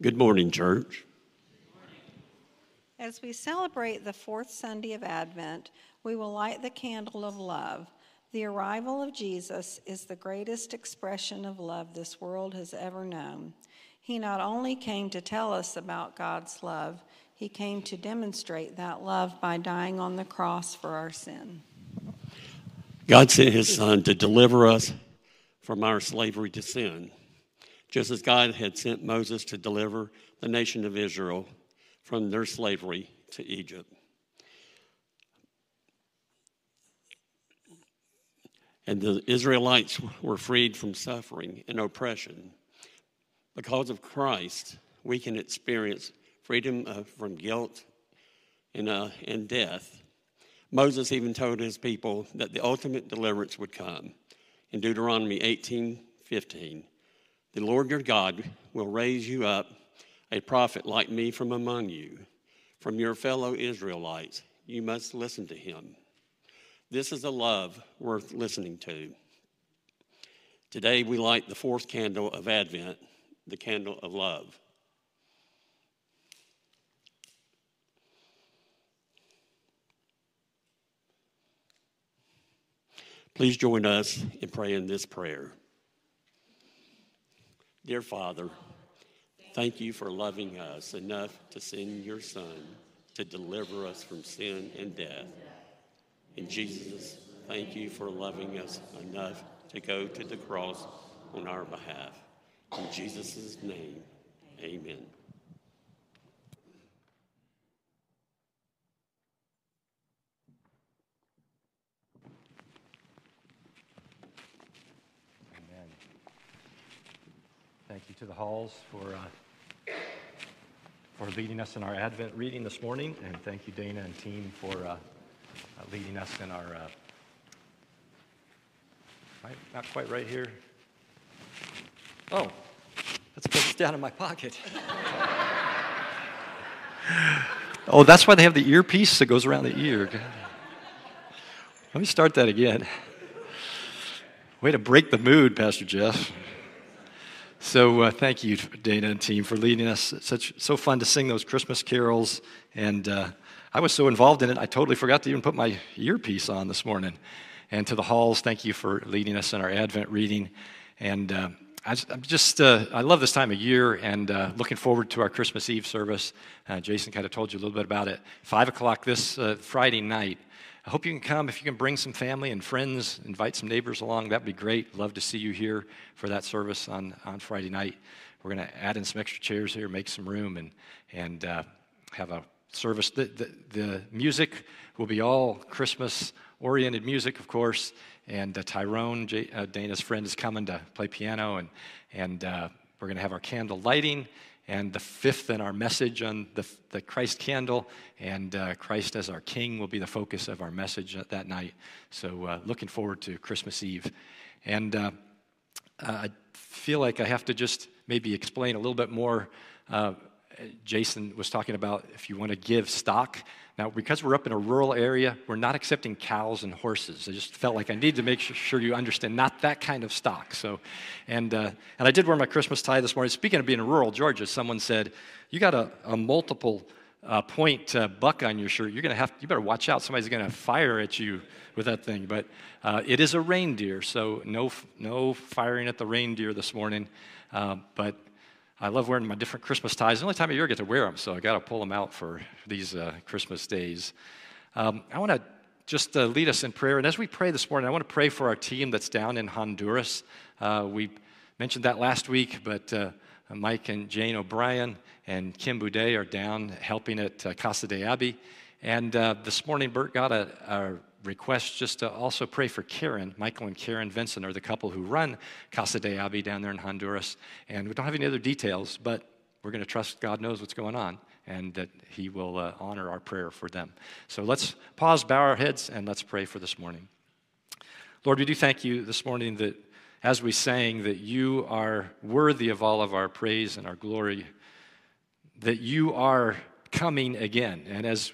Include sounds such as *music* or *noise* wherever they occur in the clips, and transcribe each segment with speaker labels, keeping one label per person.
Speaker 1: Good morning, church.
Speaker 2: As we celebrate the fourth Sunday of Advent, we will light the candle of love. The arrival of Jesus is the greatest expression of love this world has ever known. He not only came to tell us about God's love, he came to demonstrate that love by dying on the cross for our sin.
Speaker 1: God sent his son to deliver us from our slavery to sin, just as God had sent Moses to deliver the nation of Israel from their slavery to Egypt. And the Israelites were freed from suffering and oppression. Because of Christ, we can experience freedom uh, from guilt and, uh, and death. Moses even told his people that the ultimate deliverance would come. In Deuteronomy 18 15, the Lord your God will raise you up a prophet like me from among you, from your fellow Israelites. You must listen to him. This is a love worth listening to. Today we light the fourth candle of Advent, the candle of love. Please join us in praying this prayer. Dear Father, thank you for loving us enough to send your Son to deliver us from sin and death. And Jesus, thank you for loving us enough to go to the cross on our behalf. In Jesus' name, amen.
Speaker 3: To the Halls for, uh, for leading us in our Advent reading this morning, and thank you, Dana and team, for uh, uh leading us in our. Uh, right, not quite right here. Oh, that's because it's down in my pocket. *laughs* oh, that's why they have the earpiece that goes around the ear. Let me start that again. Way to break the mood, Pastor Jeff. So uh, thank you, Dana and team, for leading us. It's such so fun to sing those Christmas carols, and uh, I was so involved in it, I totally forgot to even put my earpiece on this morning. And to the halls, thank you for leading us in our Advent reading. And uh, I, am just, uh, I love this time of year and uh, looking forward to our Christmas Eve service. Uh, Jason kind of told you a little bit about it. Five o'clock this Friday night. I hope you can come. If you can bring some family and friends, invite some neighbors along, that'd be great. Love to see you here for that service on, on Friday night. We're going to add in some extra chairs here, make some room, and, and uh, have a service. The, the, the, music will be all Christmas oriented music, of course. And uh, Tyrone, J, uh, Dana's friend, is coming to play piano, and, and uh, we're going to have our candle lighting and the fifth in our message on the, the Christ candle, and uh, Christ as our King will be the focus of our message that night. So, uh, looking forward to Christmas Eve. And uh, I feel like I have to just maybe explain a little bit more. Uh, Jason was talking about if you want to give stock now, because we're up in a rural area, we're not accepting cows and horses. I just felt like I need to make sure you understand not that kind of stock. So, and, uh, and I did wear my Christmas tie this morning. Speaking of being in rural Georgia, someone said, You got a, a multiple uh, point uh, buck on your shirt. You're going to have, you better watch out. Somebody's going to fire at you with that thing. But uh, it is a reindeer, so no, no firing at the reindeer this morning. Uh, but I love wearing my different Christmas ties. The only time of year I get to wear them, so I got to pull them out for these uh, Christmas days. Um, I want to just uh, lead us in prayer. And as we pray this morning, I want to pray for our team that's down in Honduras. Uh, we mentioned that last week, but uh, Mike and Jane O'Brien and Kim Boudet are down helping at uh, Casa de Abi. And uh, this morning, Bert got a, a request just to also pray for Karen. Michael and Karen Vincent are the couple who run Casa de Abi down there in Honduras. And we don't have any other details, but we're going to trust God knows what's going on and that He will uh, honor our prayer for them. So let's pause, bow our heads, and let's pray for this morning. Lord, we do thank you this morning that as we sang, that you are worthy of all of our praise and our glory, that you are coming again. And as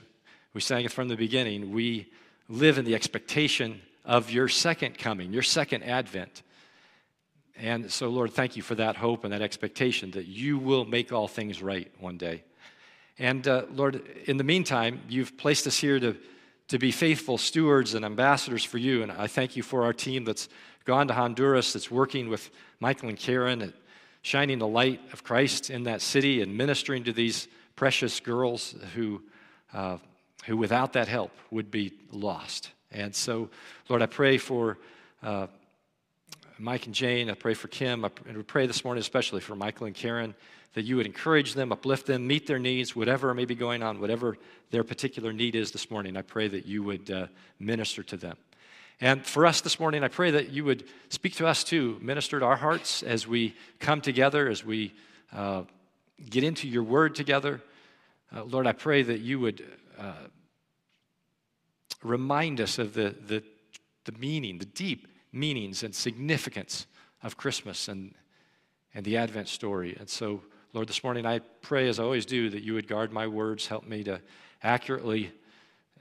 Speaker 3: we sang it from the beginning, we live in the expectation of your second coming, your second advent. and so, Lord, thank you for that hope and that expectation that you will make all things right one day. And uh, Lord, in the meantime, you've placed us here to, to be faithful stewards and ambassadors for you. And I thank you for our team that's gone to Honduras, that's working with Michael and Karen at shining the light of Christ in that city and ministering to these precious girls who, uh, who without that help, would be lost. And so, Lord, I pray for uh, Mike and Jane. I pray for Kim. and we pray this morning especially for Michael and Karen that you would encourage them, uplift them, meet their needs, whatever may be going on, whatever their particular need is this morning. I pray that you would uh, minister to them. And for us this morning, I pray that you would speak to us too, minister to our hearts as we come together, as we uh, get into your word together. Uh, Lord, I pray that you would uh, remind us of the, the, the meaning, the deep meanings and significance of Christmas and, and the Advent story. And so, Lord, this morning I pray, as I always do, that you would guard my words, help me to accurately,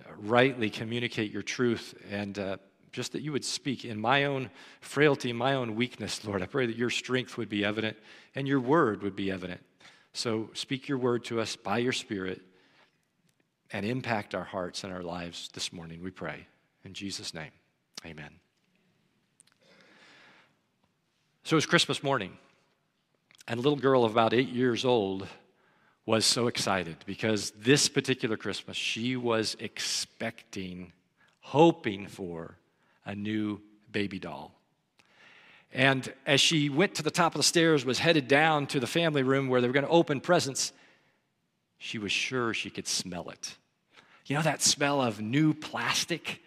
Speaker 3: uh, rightly communicate your truth, and uh, just that you would speak in my own frailty, my own weakness, Lord. I pray that your strength would be evident and your word would be evident. So, speak your word to us by your Spirit and impact our hearts and our lives this morning, we pray. In Jesus' name, amen. So it was Christmas morning, and a little girl of about eight years old was so excited because this particular Christmas she was expecting, hoping for a new baby doll. And as she went to the top of the stairs, was headed down to the family room where they were going to open presents, she was sure she could smell it. You know that smell of new plastic?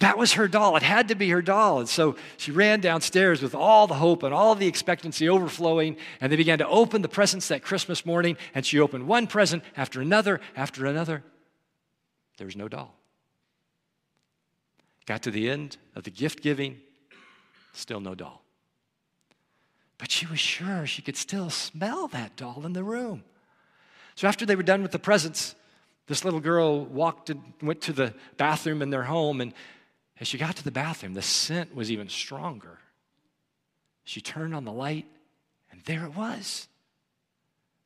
Speaker 3: That was her doll. It had to be her doll. And so she ran downstairs with all the hope and all the expectancy overflowing. And they began to open the presents that Christmas morning. And she opened one present after another after another. There was no doll. Got to the end of the gift giving, still no doll. But she was sure she could still smell that doll in the room. So after they were done with the presents, this little girl walked and went to the bathroom in their home and as she got to the bathroom, the scent was even stronger. She turned on the light, and there it was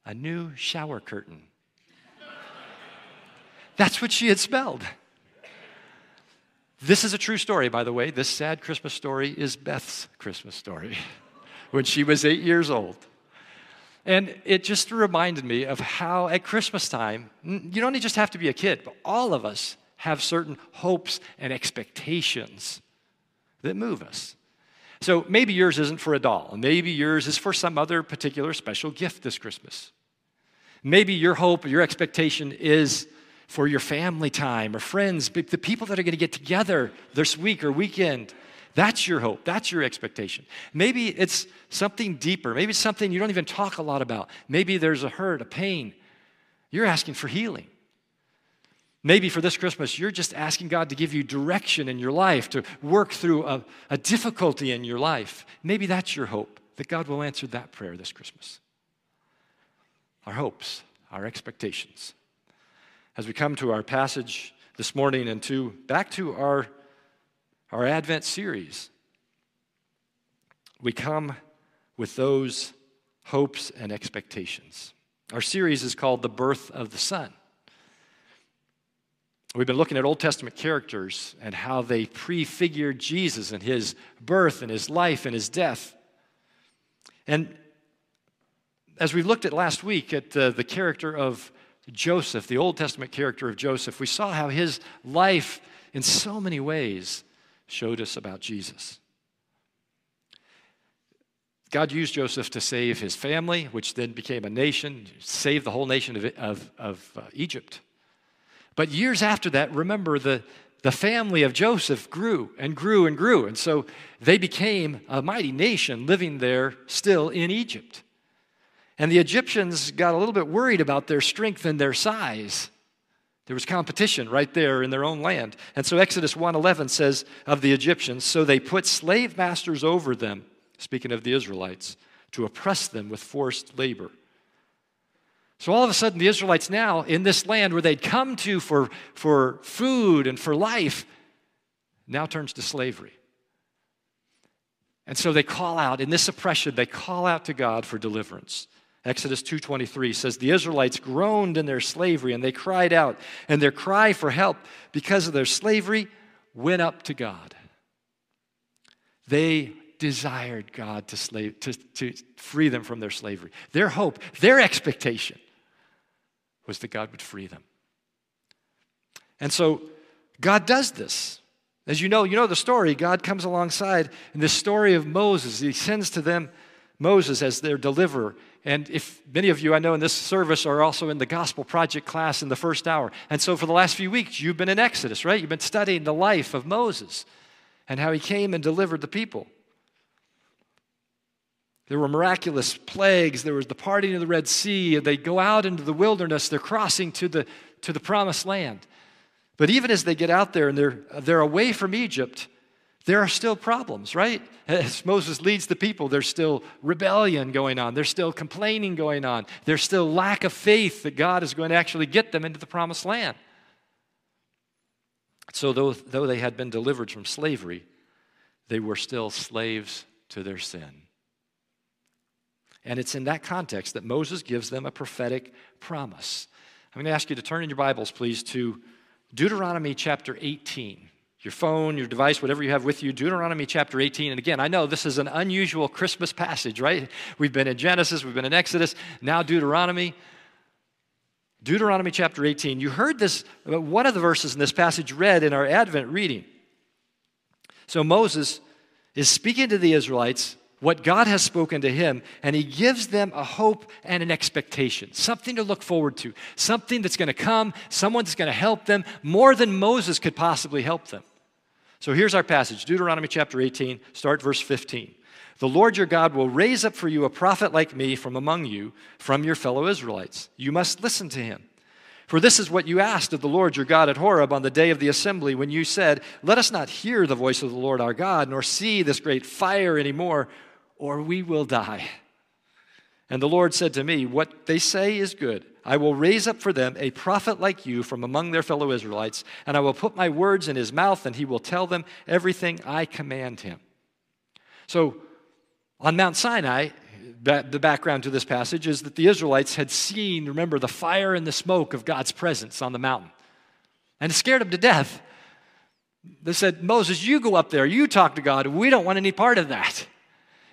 Speaker 3: a new shower curtain. That's what she had smelled. This is a true story, by the way. This sad Christmas story is Beth's Christmas story *laughs* when she was eight years old. And it just reminded me of how at Christmas time, you don't just have to be a kid, but all of us have certain hopes and expectations that move us. So maybe yours isn't for a doll, maybe yours is for some other particular special gift this Christmas. Maybe your hope or your expectation is for your family time or friends, the people that are going to get together this week or weekend. That's your hope. That's your expectation. Maybe it's something deeper. Maybe it's something you don't even talk a lot about. Maybe there's a hurt, a pain. You're asking for healing. Maybe for this Christmas, you're just asking God to give you direction in your life, to work through a, a, difficulty in your life. Maybe that's your hope, that God will answer that prayer this Christmas. Our hopes, our expectations. As we come to our passage this morning and to back to our, our Advent series, we come with those hopes and expectations. Our series is called The Birth of the Son. We've been looking at Old Testament characters and how they prefigured Jesus and his birth and his life and his death. And as we looked at last week at the, the character of Joseph, the Old Testament character of Joseph, we saw how his life, in so many ways, showed us about Jesus. God used Joseph to save his family, which then became a nation, save the whole nation of, of, of uh, Egypt. But years after that, remember the, the family of Joseph grew and grew and grew. And so they became a mighty nation living there still in Egypt. And the Egyptians got a little bit worried about their strength and their size. There was competition right there in their own land. And so Exodus 1:11 says of the Egyptians, so they put slave masters over them, speaking of the Israelites, to oppress them with forced labor. So all of a sudden, the Israelites now in this land where they'd come to for, for food and for life now turns to slavery. And so they call out, in this oppression, they call out to God for deliverance. Exodus 2:23 says the Israelites groaned in their slavery and they cried out and their cry for help because of their slavery went up to God. They desired God to, slave, to, to free them from their slavery. Their hope, their expectation was that God would free them. And so God does this. As you know, you know the story. God comes alongside in the story of Moses. He sends to them Moses as their deliverer. And if many of you I know in this service are also in the Gospel Project class in the first hour. And so for the last few weeks, you've been in Exodus, right? You've been studying the life of Moses and how he came and delivered the people. There were miraculous plagues. There was the parting of the Red Sea. They go out into the wilderness. They're crossing to the, to the promised land. But even as they get out there and they're, they're away from Egypt, there are still problems, right? As Moses leads the people, there's still rebellion going on. There's still complaining going on. There's still lack of faith that God is going to actually get them into the promised land. So, though, though they had been delivered from slavery, they were still slaves to their sin. And it's in that context that Moses gives them a prophetic promise. I'm going to ask you to turn in your Bibles, please, to Deuteronomy chapter 18. Your phone, your device, whatever you have with you, Deuteronomy chapter 18. And again, I know this is an unusual Christmas passage, right? We've been in Genesis, we've been in Exodus, now Deuteronomy. Deuteronomy chapter 18. You heard this, uh, one of the verses in this passage read in our Advent reading. So Moses is speaking to the Israelites what God has spoken to him, and he gives them a hope and an expectation, something to look forward to, something that's going to come, someone that's going to help them more than Moses could possibly help them. So here's our passage Deuteronomy chapter 18, start verse 15. The Lord your God will raise up for you a prophet like me from among you, from your fellow Israelites. You must listen to him. For this is what you asked of the Lord your God at Horeb on the day of the assembly, when you said, Let us not hear the voice of the Lord our God, nor see this great fire anymore, or we will die. And the Lord said to me, What they say is good. I will raise up for them a prophet like you from among their fellow Israelites, and I will put my words in his mouth, and he will tell them everything I command him. So, on Mount Sinai, the background to this passage is that the Israelites had seen, remember, the fire and the smoke of God's presence on the mountain. And it scared them to death. They said, Moses, you go up there, you talk to God. We don't want any part of that.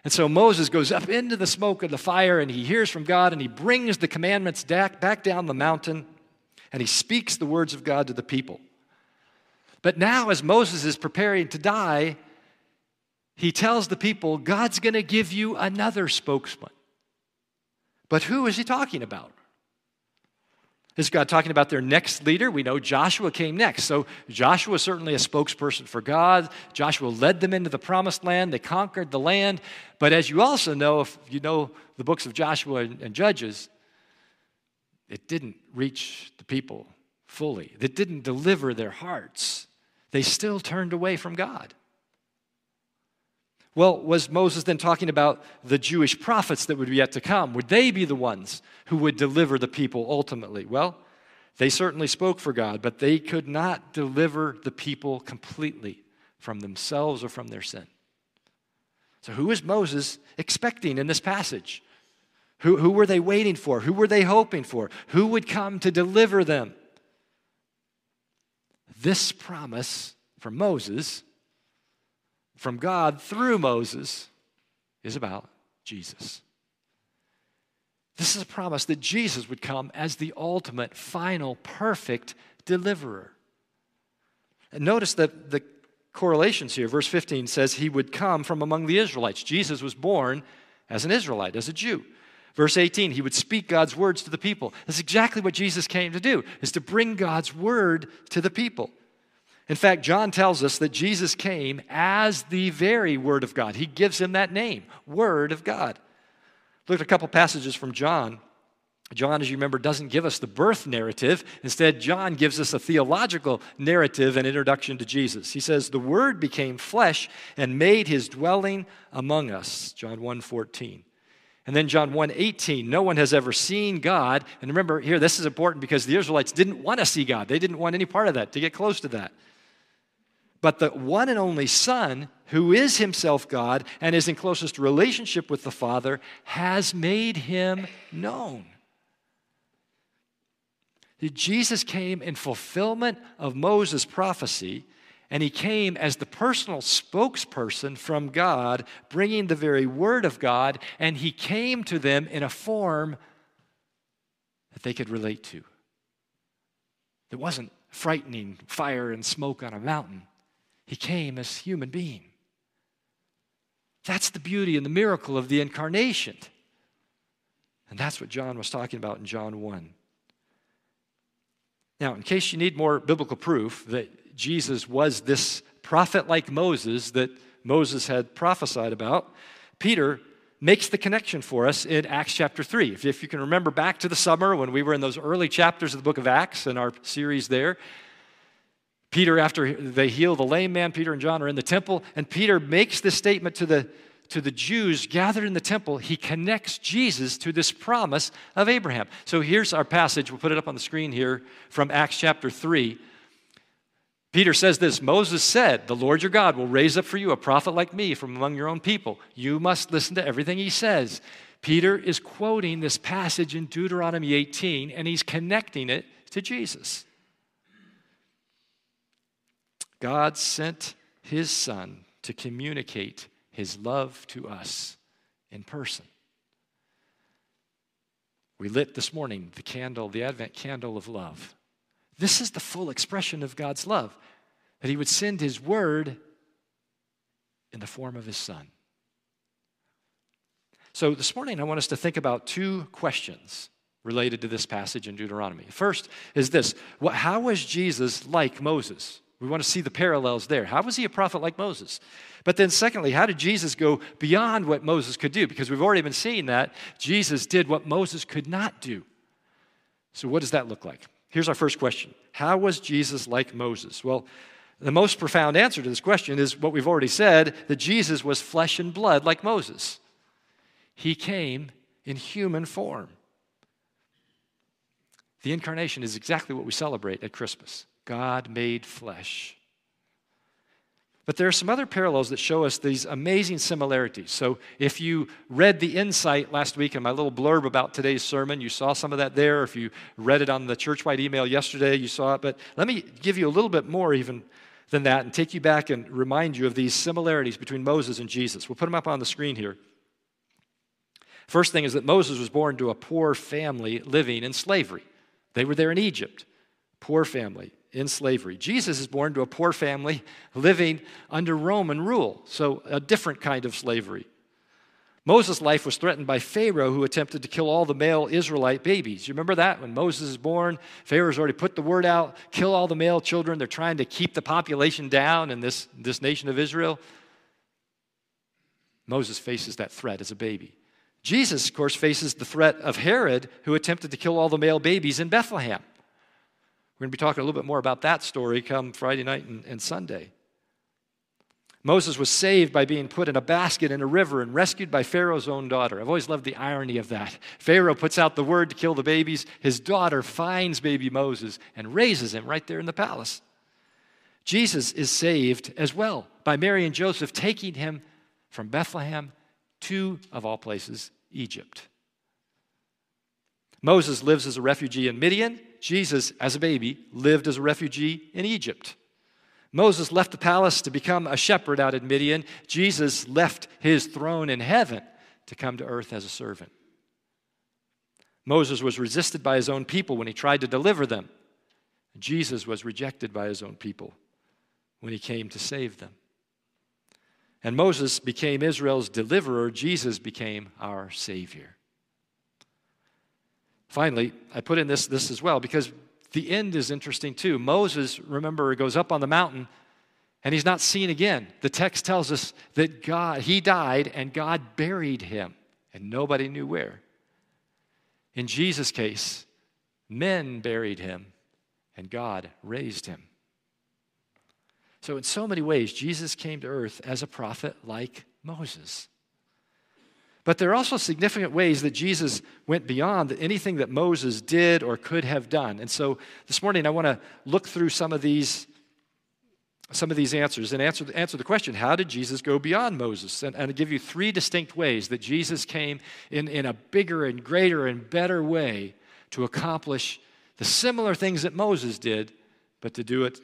Speaker 3: And so Moses goes up into the smoke of the fire and he hears from God and he brings the commandments back down the mountain and he speaks the words of God to the people. But now, as Moses is preparing to die, he tells the people, God's going to give you another spokesman. But who is he talking about? Is God talking about their next leader? We know Joshua came next. So Joshua certainly a spokesperson for God. Joshua led them into the promised land. They conquered the land. But as you also know, if you know the books of Joshua and Judges, it didn't reach the people fully, it didn't deliver their hearts. They still turned away from God. Well, was Moses then talking about the Jewish prophets that would be yet to come? Would they be the ones who would deliver the people ultimately? Well, they certainly spoke for God, but they could not deliver the people completely from themselves or from their sin. So, who is Moses expecting in this passage? Who, who were they waiting for? Who were they hoping for? Who would come to deliver them? This promise from Moses from God through Moses is about Jesus. This is a promise that Jesus would come as the ultimate, final, perfect deliverer. And notice that the correlations here. Verse 15 says he would come from among the Israelites. Jesus was born as an Israelite, as a Jew. Verse 18, he would speak God's words to the people. That's exactly what Jesus came to do, is to bring God's word to the people. In fact, John tells us that Jesus came as the very Word of God. He gives him that name, Word of God. Look at a couple passages from John. John, as you remember, doesn't give us the birth narrative. Instead, John gives us a theological narrative and introduction to Jesus. He says, The Word became flesh and made his dwelling among us. John 1 14. And then John 1 18, no one has ever seen God. And remember here, this is important because the Israelites didn't want to see God, they didn't want any part of that, to get close to that. But the one and only Son, who is himself God and is in closest relationship with the Father, has made him known. Jesus came in fulfillment of Moses' prophecy, and he came as the personal spokesperson from God, bringing the very word of God, and he came to them in a form that they could relate to. It wasn't frightening fire and smoke on a mountain. He came as human being. That's the beauty and the miracle of the incarnation. And that's what John was talking about in John 1. Now, in case you need more biblical proof that Jesus was this prophet like Moses that Moses had prophesied about, Peter makes the connection for us in Acts chapter 3. If, you can remember back to the summer when we were in those early chapters of the book of Acts in our series there, Peter, after they heal the lame man, Peter and John are in the temple, and Peter makes this statement to the, to the Jews gathered in the temple. He connects Jesus to this promise of Abraham. So here's our passage. We'll put it up on the screen here from Acts chapter 3. Peter says this Moses said, The Lord your God will raise up for you a prophet like me from among your own people. You must listen to everything he says. Peter is quoting this passage in Deuteronomy 18, and he's connecting it to Jesus. God sent his son to communicate his love to us in person. We lit this morning the candle, the Advent candle of love. This is the full expression of God's love that he would send his word in the form of his son. So this morning, I want us to think about two questions related to this passage in Deuteronomy. First is this How was Jesus like Moses? We want to see the parallels there. How was he a prophet like Moses? But then, secondly, how did Jesus go beyond what Moses could do? Because we've already been seeing that Jesus did what Moses could not do. So, what does that look like? Here's our first question How was Jesus like Moses? Well, the most profound answer to this question is what we've already said that Jesus was flesh and blood like Moses. He came in human form. The incarnation is exactly what we celebrate at Christmas. God made flesh. But there are some other parallels that show us these amazing similarities. So, if you read the insight last week in my little blurb about today's sermon, you saw some of that there. If you read it on the churchwide email yesterday, you saw it. But let me give you a little bit more, even than that, and take you back and remind you of these similarities between Moses and Jesus. We'll put them up on the screen here. First thing is that Moses was born to a poor family living in slavery. They were there in Egypt, poor family in slavery. Jesus is born to a poor family living under Roman rule, so a different kind of slavery. Moses' life was threatened by Pharaoh, who attempted to kill all the male Israelite babies. You remember that? When Moses is born, Pharaoh's already put the word out kill all the male children. They're trying to keep the population down in this, this nation of Israel. Moses faces that threat as a baby. Jesus, of course, faces the threat of Herod, who attempted to kill all the male babies in Bethlehem. We're going to be talking a little bit more about that story come Friday night and, and Sunday. Moses was saved by being put in a basket in a river and rescued by Pharaoh's own daughter. I've always loved the irony of that. Pharaoh puts out the word to kill the babies. His daughter finds baby Moses and raises him right there in the palace. Jesus is saved as well by Mary and Joseph taking him from Bethlehem to, of all places, Egypt. Moses lives as a refugee in Midian. Jesus, as a baby, lived as a refugee in Egypt. Moses left the palace to become a shepherd out in Midian. Jesus left his throne in heaven to come to earth as a servant. Moses was resisted by his own people when he tried to deliver them. Jesus was rejected by his own people when he came to save them. And Moses became Israel's deliverer, Jesus became our Savior. Finally, I put in this, this as well because the end is interesting too. Moses, remember, goes up on the mountain and he's not seen again. The text tells us that God, he died and God buried him and nobody knew where. In Jesus' case, men buried him and God raised him. So, in so many ways, Jesus came to earth as a prophet like Moses. But there are also significant ways that Jesus went beyond anything that Moses did or could have done. And so this morning I want to look through some of these some of these answers and answer, answer the question how did Jesus go beyond Moses? And, and give you three distinct ways that Jesus came in, in a bigger and greater and better way to accomplish the similar things that Moses did, but to do it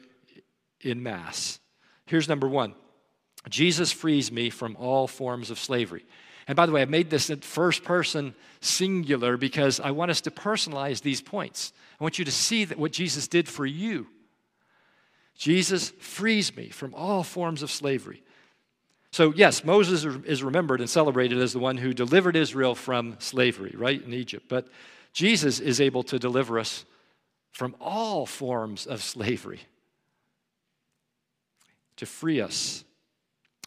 Speaker 3: in mass. Here's number one Jesus frees me from all forms of slavery. And by the way, I made this first person singular because I want us to personalize these points. I want you to see that what Jesus did for you. Jesus frees me from all forms of slavery. So, yes, Moses is remembered and celebrated as the one who delivered Israel from slavery, right, in Egypt. But Jesus is able to deliver us from all forms of slavery, to free us.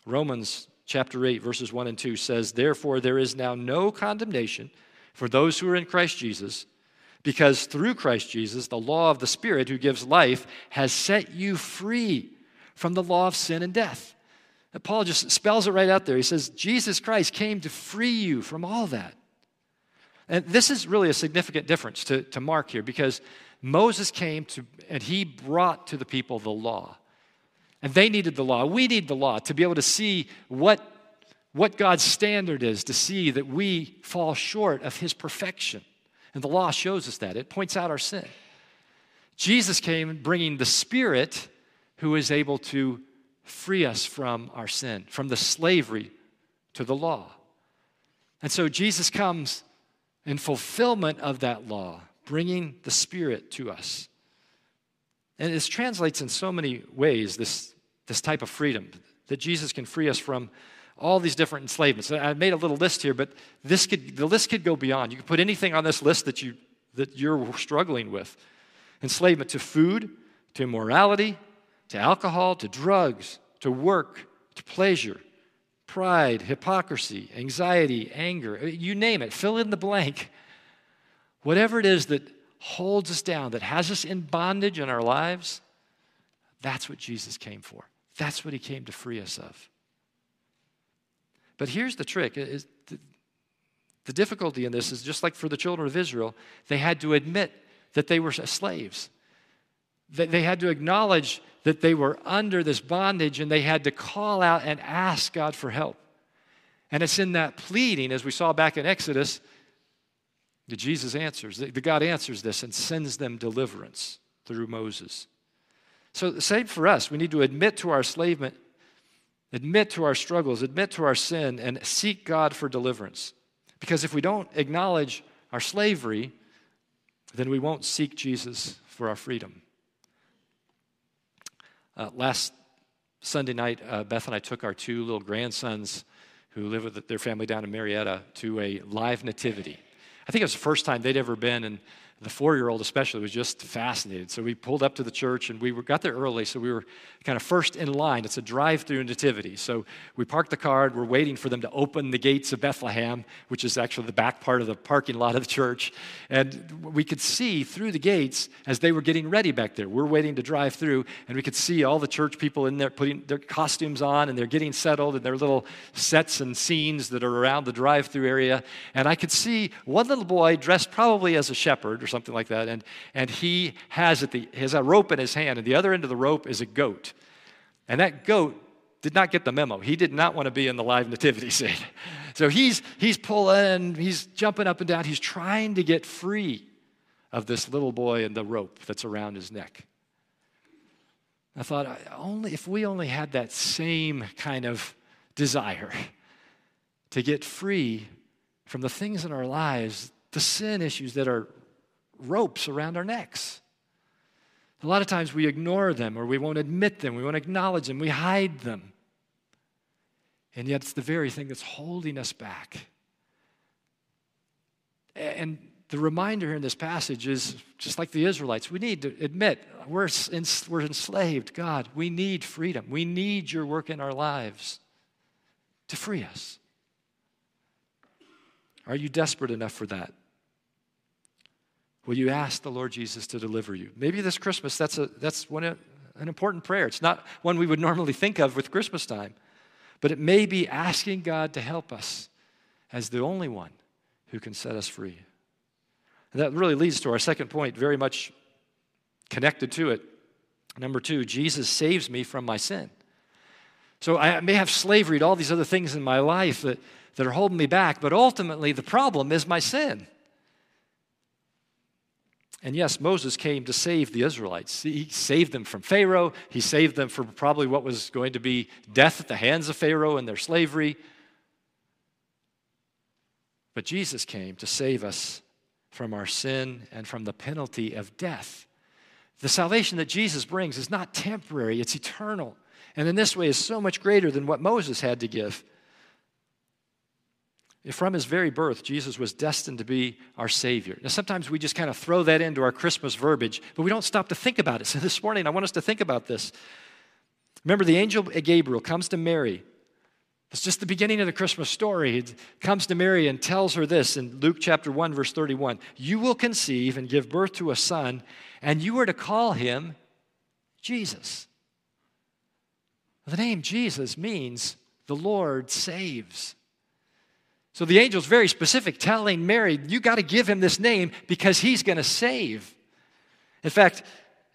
Speaker 3: Romans chapter 8, verses 1 and 2 says, Therefore, there is now no condemnation for those who are in Christ Jesus, because through Christ Jesus, the law of the Spirit who gives life has set you free from the law of sin and death. And Paul just spells it right out there. He says, Jesus Christ came to free you from all that. And this is really a significant difference to, to Mark here because Moses came to, and he brought to the people the law. And they needed the law. We need the law to be able to see what, what God's standard is, to see that we fall short of his perfection. And the law shows us that, it points out our sin. Jesus came bringing the Spirit who is able to free us from our sin, from the slavery to the law. And so Jesus comes in fulfillment of that law, bringing the Spirit to us. And this translates in so many ways, this, this type of freedom, that Jesus can free us from all these different enslavements. I made a little list here, but this could, the list could go beyond. You could put anything on this list that, you, that you're struggling with enslavement to food, to immorality, to alcohol, to drugs, to work, to pleasure, pride, hypocrisy, anxiety, anger, you name it, fill in the blank. Whatever it is that holds us down, that has us in bondage in our lives, that's what Jesus came for. That's what he came to free us of. But here's the trick the difficulty in this is just like for the children of Israel, they had to admit that they were slaves. They had to acknowledge that they were under this bondage and they had to call out and ask God for help. And it's in that pleading, as we saw back in Exodus, that Jesus answers, that God answers this and sends them deliverance through Moses. So, the same for us. We need to admit to our enslavement, admit to our struggles, admit to our sin, and seek God for deliverance. Because if we don't acknowledge our slavery, then we won't seek Jesus for our freedom. Uh, last Sunday night, uh, Beth and I took our two little grandsons who live with their family down in Marietta to a live nativity. I think it was the first time they'd ever been, and the four year old especially was just fascinated. So we pulled up to the church and we were, got there early, so we were kind of first in line. It's a drive through nativity. So we parked the car, we're waiting for them to open the gates of Bethlehem, which is actually the back part of the parking lot of the church. And we could see through the gates as they were getting ready back there. We're waiting to drive through, and we could see all the church people in there putting their costumes on and they're getting settled in their little sets and scenes that are around the drive through area. And I could see one little boy dressed probably as a shepherd or something like that. And, and he has, at the, has a rope in his hand, and the other end of the rope is a goat. And that goat did not get the memo. He did not want to be in the live nativity *laughs* scene. So he's, he's pulling, he's jumping up and down. He's trying to get free of this little boy and the rope that's around his neck. I thought, only if we only had that same kind of desire to get free from the things in our lives the sin issues that are ropes around our necks. A lot of times we ignore them or we won't admit them, we won't acknowledge them, we hide them. And yet it's the very thing that's holding us back. And the reminder here in this passage is just like the Israelites, we need to admit we're, we're enslaved. God, we need freedom. We need your work in our lives to free us. Are you desperate enough for that? Will you ask the Lord Jesus to deliver you? Maybe this Christmas, that's, a, that's one, an important prayer. It's not one we would normally think of with Christmas time, but it may be asking God to help us as the only one who can set us free. And that really leads to our second point, very much connected to it. Number two, Jesus saves me from my sin. So I may have slavery to all these other things in my life that, that are holding me back, but ultimately the problem is my sin. And yes, Moses came to save the Israelites. He saved them from Pharaoh. He saved them from probably what was going to be death at the hands of Pharaoh and their slavery. But Jesus came to save us from our sin and from the penalty of death. The salvation that Jesus brings is not temporary, it's eternal. And in this way is so much greater than what Moses had to give. From his very birth, Jesus was destined to be our Savior. Now, sometimes we just kind of throw that into our Christmas verbiage, but we don't stop to think about it. *laughs* So, this morning, I want us to think about this. Remember, the angel Gabriel comes to Mary. It's just the beginning of the Christmas story. He comes to Mary and tells her this in Luke chapter 1, verse 31 You will conceive and give birth to a son, and you are to call him Jesus. The name Jesus means the Lord saves. So the angel's very specific, telling Mary, you got to give him this name because he's going to save. In fact,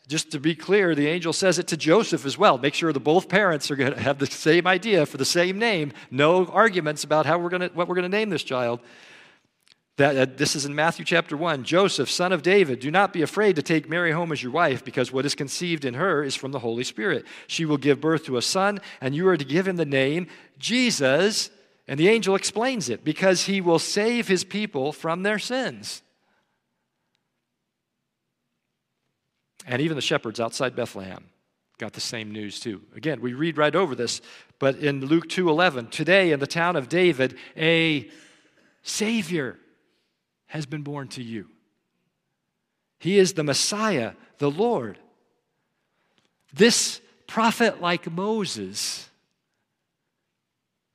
Speaker 3: just to be clear, the angel says it to Joseph as well. Make sure that both parents are going to have the same idea for the same name. No arguments about how we're going to, what we're going to name this child. That, uh, this is in Matthew chapter 1. Joseph, son of David, do not be afraid to take Mary home as your wife, because what is conceived in her is from the Holy Spirit. She will give birth to a son, and you are to give him the name Jesus and the angel explains it because he will save his people from their sins. And even the shepherds outside Bethlehem got the same news too. Again, we read right over this, but in Luke 2:11, today in the town of David, a savior has been born to you. He is the Messiah, the Lord. This prophet like Moses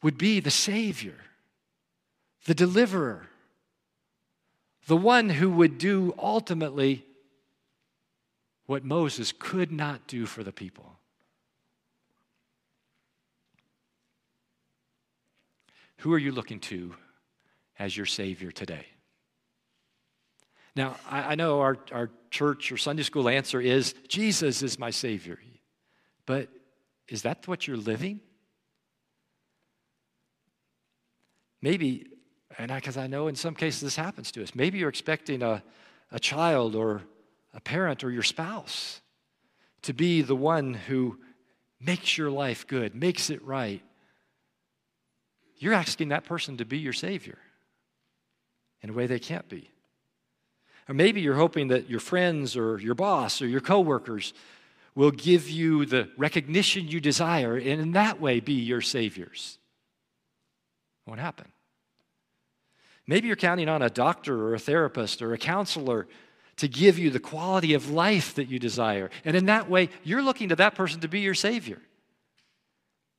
Speaker 3: would be the Savior, the deliverer, the one who would do ultimately what Moses could not do for the people. Who are you looking to as your Savior today? Now, I, know our, our church or Sunday school answer is Jesus is my Savior. But is that what you're living? Maybe, and because I, I know in some cases this happens to us, maybe you're expecting a, a child or a parent or your spouse to be the one who makes your life good, makes it right. You're asking that person to be your Savior in a way they can't be. Or maybe you're hoping that your friends or your boss or your coworkers will give you the recognition you desire and in that way be your saviors. Won't happen. Maybe you're counting on a doctor or a therapist or a counselor to give you the quality of life that you desire. And in that way, you're looking to that person to be your Savior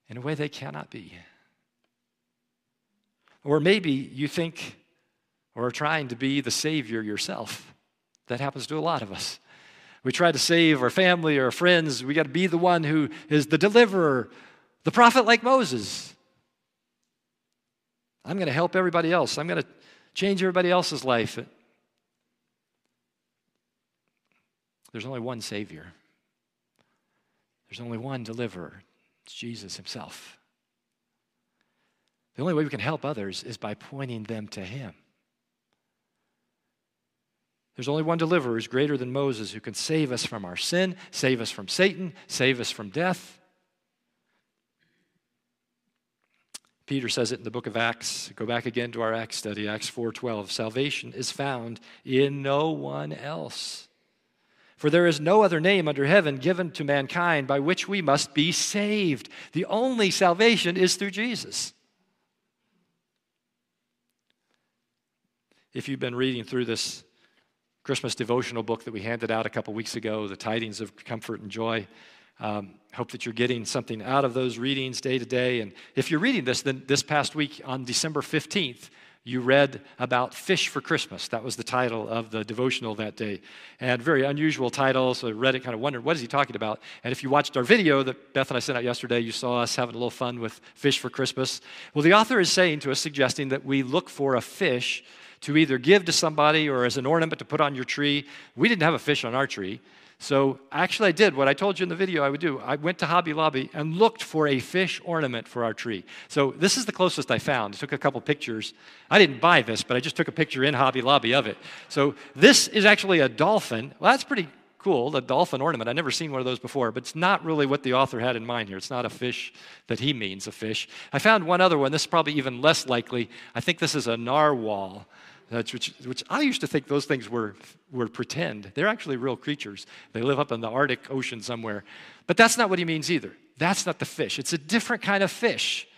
Speaker 3: in a way they cannot be. Or maybe you think or are trying to be the Savior yourself. That happens to a lot of us. We try to save our family or our friends. We got to be the one who is the deliverer, the prophet like Moses. I'm going to help everybody else. I'm going to change everybody else's life. There's only one Savior, there's only one deliverer. It's Jesus Himself. The only way we can help others is by pointing them to Him. There's only one deliverer who's greater than Moses who can save us from our sin, save us from Satan, save us from death. Peter says it in the book of Acts. Go back again to our Acts study, Acts 4:12. Salvation is found in no one else. For there is no other name under heaven given to mankind by which we must be saved. The only salvation is through Jesus. If you've been reading through this Christmas devotional book that we handed out a couple weeks ago, The Tidings of Comfort and Joy, um, hope that you're getting something out of those readings day to day. And if you're reading this, then this past week on December 15th, you read about Fish for Christmas. That was the title of the devotional that day. And very unusual title, so I read it, kind of wondered, what is he talking about? And if you watched our video that Beth and I sent out yesterday, you saw us having a little fun with Fish for Christmas. Well, the author is saying to us, suggesting that we look for a fish to either give to somebody or as an ornament to put on your tree. We didn't have a fish on our tree. So actually, I did what I told you in the video I would do. I went to Hobby Lobby and looked for a fish ornament for our tree. So this is the closest I found. I took a couple pictures. I didn't buy this, but I just took a picture in Hobby Lobby of it. So this is actually a dolphin. Well, that's pretty cool, the dolphin ornament. I've never seen one of those before, but it's not really what the author had in mind here. It's not a fish that he means, a fish. I found one other one. This is probably even less likely. I think this is a narwhal which, which I used to think those things were, were pretend. They're actually real creatures. They live up in the Arctic Ocean somewhere. But that's not what he means either. That's not the fish. It's a different kind of fish.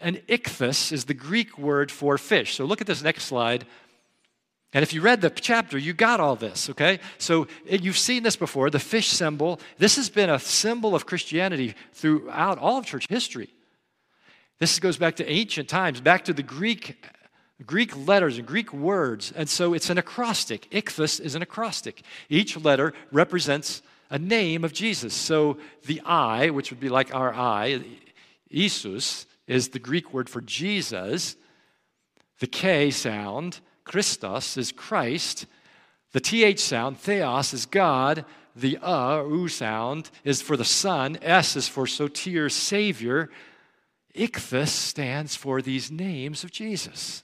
Speaker 3: An ichthus is the Greek word for fish. So look at this next slide. And if you read the chapter, you got all this, okay? So you've seen this before, the fish symbol. This has been a symbol of Christianity throughout all of church history. This goes back to ancient times, back to the Greek Greek letters and Greek words. And so it's an acrostic. Ichthus is an acrostic. Each letter represents a name of Jesus. So the I, which would be like our I, Isus, is the Greek word for Jesus. The K sound, Christos, is Christ. The TH sound, Theos, is God. The uh, U sound, is for the Son. S is for soter, Savior. Ichthus stands for these names of Jesus.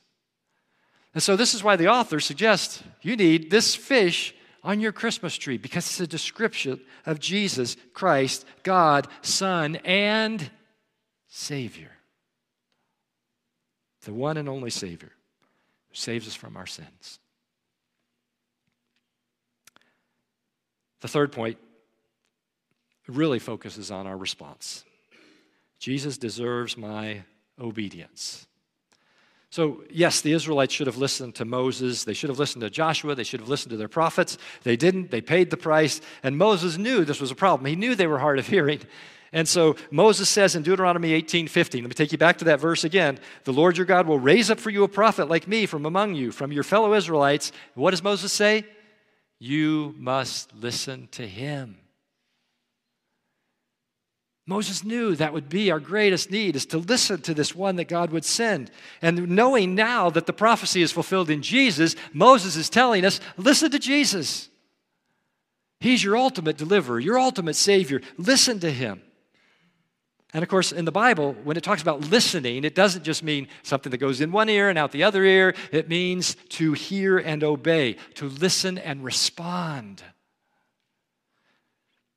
Speaker 3: And so, this is why the author suggests you need this fish on your Christmas tree because it's a description of Jesus Christ, God, Son, and Savior. The one and only Savior saves us from our sins. The third point really focuses on our response. Jesus deserves my obedience. So, yes, the Israelites should have listened to Moses. They should have listened to Joshua. They should have listened to their prophets. They didn't. They paid the price. And Moses knew this was a problem. He knew they were hard of hearing. And so Moses says in Deuteronomy 18 15, let me take you back to that verse again. The Lord your God will raise up for you a prophet like me from among you, from your fellow Israelites. What does Moses say? You must listen to him. Moses knew that would be our greatest need is to listen to this one that God would send. And knowing now that the prophecy is fulfilled in Jesus, Moses is telling us, listen to Jesus. He's your ultimate deliverer, your ultimate savior. Listen to him. And of course, in the Bible, when it talks about listening, it doesn't just mean something that goes in one ear and out the other ear. It means to hear and obey, to listen and respond.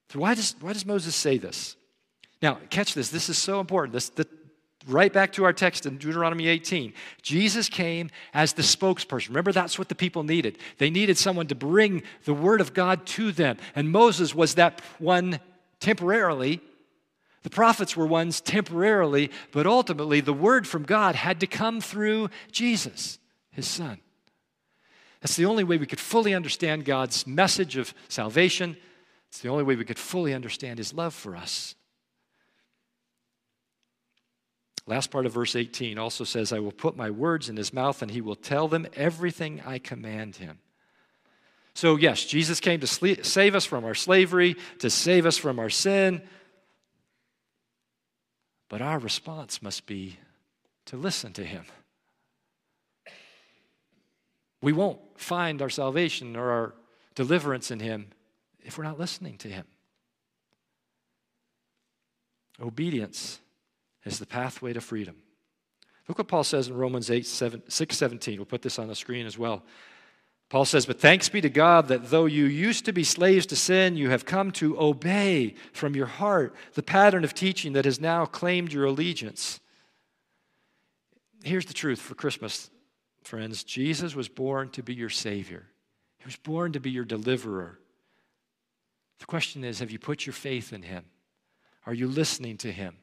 Speaker 3: So why does, why does Moses say this? Now, catch this. This is so important. This, the, right back to our text in Deuteronomy 18. Jesus came as the spokesperson. Remember, that's what the people needed. They needed someone to bring the word of God to them. And Moses was that one temporarily. The prophets were ones temporarily, but ultimately the word from God had to come through Jesus, his son. That's the only way we could fully understand God's message of salvation. It's the only way we could fully understand his love for us. Last part of verse 18 also says, I will put my words in his mouth and he will tell them everything I command him. So, yes, Jesus came to save us from our slavery, to save us from our sin. But our response must be to listen to him. We won't find our salvation or our deliverance in him if we're not listening to him. Obedience is the pathway to freedom. Look what Paul says in Romans 8, 7, 6 17. We'll put this on the screen as well. Paul says, But thanks be to God that though you used to be slaves to sin, you have come to obey from your heart the pattern of teaching that has now claimed your allegiance. Here's the truth for Christmas, friends Jesus was born to be your Savior, He was born to be your deliverer. The question is have you put your faith in Him? Are you listening to Him?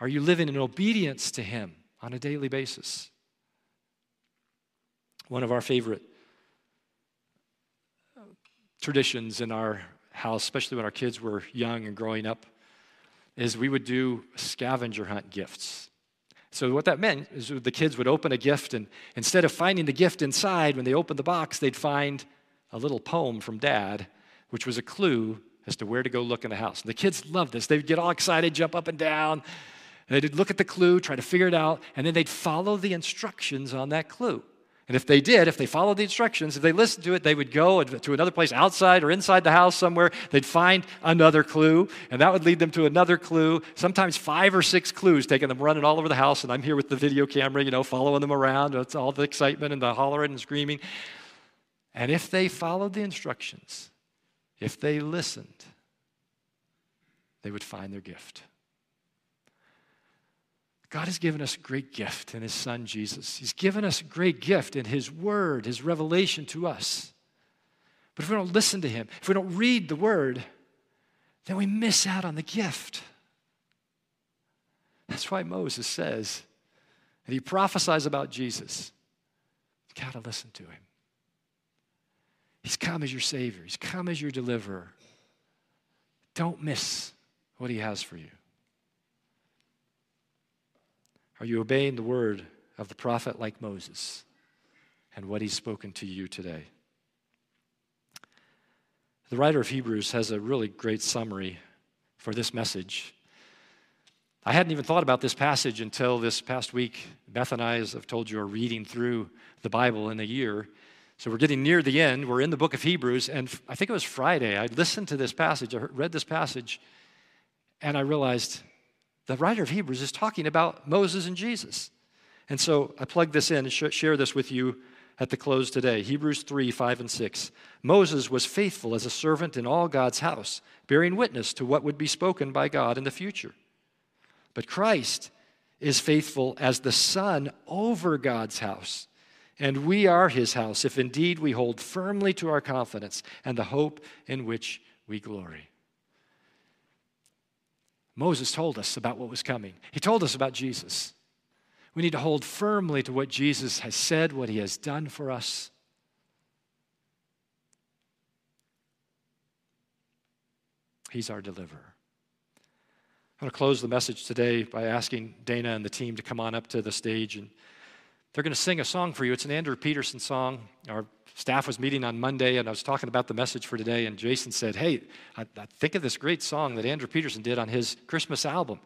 Speaker 3: Are you living in obedience to Him on a daily basis? One of our favorite traditions in our house, especially when our kids were young and growing up, is we would do scavenger hunt gifts. So, what that meant is the kids would open a gift, and instead of finding the gift inside, when they opened the box, they'd find a little poem from dad, which was a clue as to where to go look in the house. And the kids loved this. They'd get all excited, jump up and down. They'd look at the clue, try to figure it out, and then they'd follow the instructions on that clue. And if they did, if they followed the instructions, if they listened to it, they would go to another place outside or inside the house somewhere. They'd find another clue, and that would lead them to another clue. Sometimes five or six clues, taking them running all over the house. And I'm here with the video camera, you know, following them around. It's all the excitement and the hollering and screaming. And if they followed the instructions, if they listened, they would find their gift. God has given us a great gift in His Son Jesus. He's given us a great gift in His Word, His revelation to us. But if we don't listen to Him, if we don't read the Word, then we miss out on the gift. That's why Moses says, and he prophesies about Jesus, you've got to listen to Him. He's come as your Savior, He's come as your deliverer. Don't miss what He has for you. Are you obeying the word of the prophet like Moses and what he's spoken to you today? The writer of Hebrews has a really great summary for this message. I hadn't even thought about this passage until this past week. Beth and I, as I've told you, are reading through the Bible in a year. So we're getting near the end. We're in the book of Hebrews, and I think it was Friday. I listened to this passage, I read this passage, and I realized the writer of Hebrews is talking about Moses and Jesus. And so I plug this in and sh- share this with you at the close today. Hebrews 3 5 and 6. Moses was faithful as a servant in all God's house, bearing witness to what would be spoken by God in the future. But Christ is faithful as the Son over God's house. And we are his house if indeed we hold firmly to our confidence and the hope in which we glory. Moses told us about what was coming. He told us about Jesus. We need to hold firmly to what Jesus has said, what he has done for us. He's our deliverer. I'm going to close the message today by asking Dana and the team to come on up to the stage and they're going to sing a song for you. It's an Andrew Peterson song. Our staff was meeting on Monday, and I was talking about the message for today, and Jason said, Hey, I, I think of this great song that Andrew Peterson did on his Christmas album.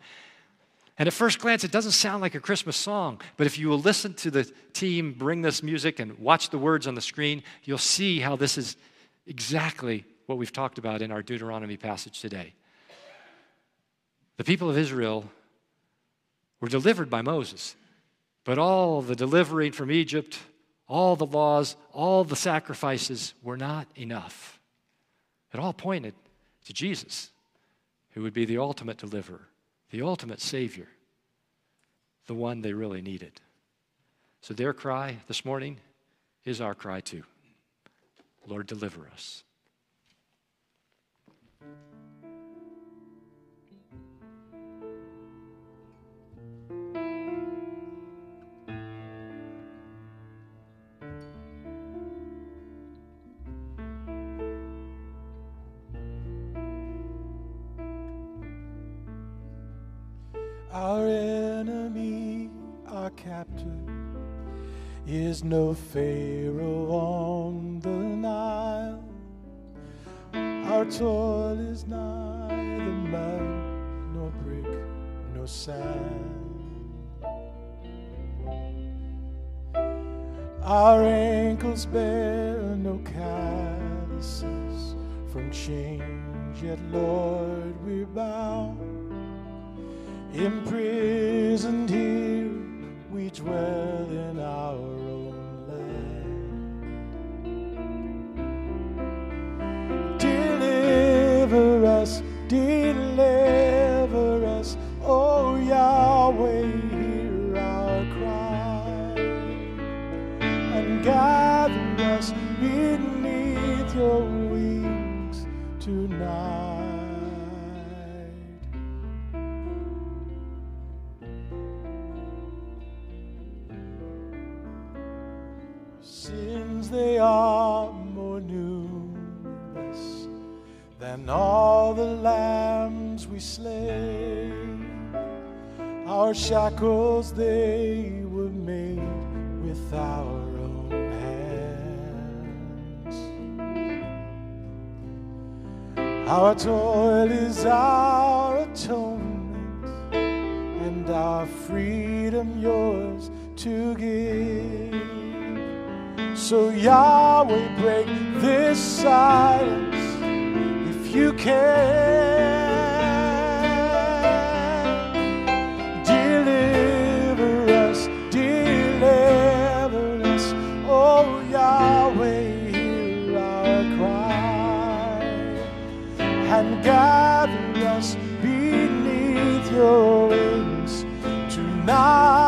Speaker 3: And at first glance, it doesn't sound like a Christmas song, but if you will listen to the team bring this music and watch the words on the screen, you'll see how this is exactly what we've talked about in our Deuteronomy passage today. The people of Israel were delivered by Moses. But all the delivering from Egypt, all the laws, all the sacrifices were not enough. It all pointed to Jesus, who would be the ultimate deliverer, the ultimate Savior, the one they really needed. So their cry this morning is our cry too Lord, deliver us.
Speaker 4: Captor, is no Pharaoh on the Nile. Our toil is neither mud nor brick nor sand. Our ankles bear no calluses from change, yet Lord, we're bound Imprisoned here, we dwell in our own land. Deliver us, deliver us, oh Yahweh, hear our cry, and gather us beneath your than all the lambs we slay. Our shackles they were made with our own hands. Our toil is our atonement, and our freedom yours to give. So, Yahweh, break this silence you can. Deliver us, deliver us, oh Yahweh, hear our cry and gather us beneath your wings tonight.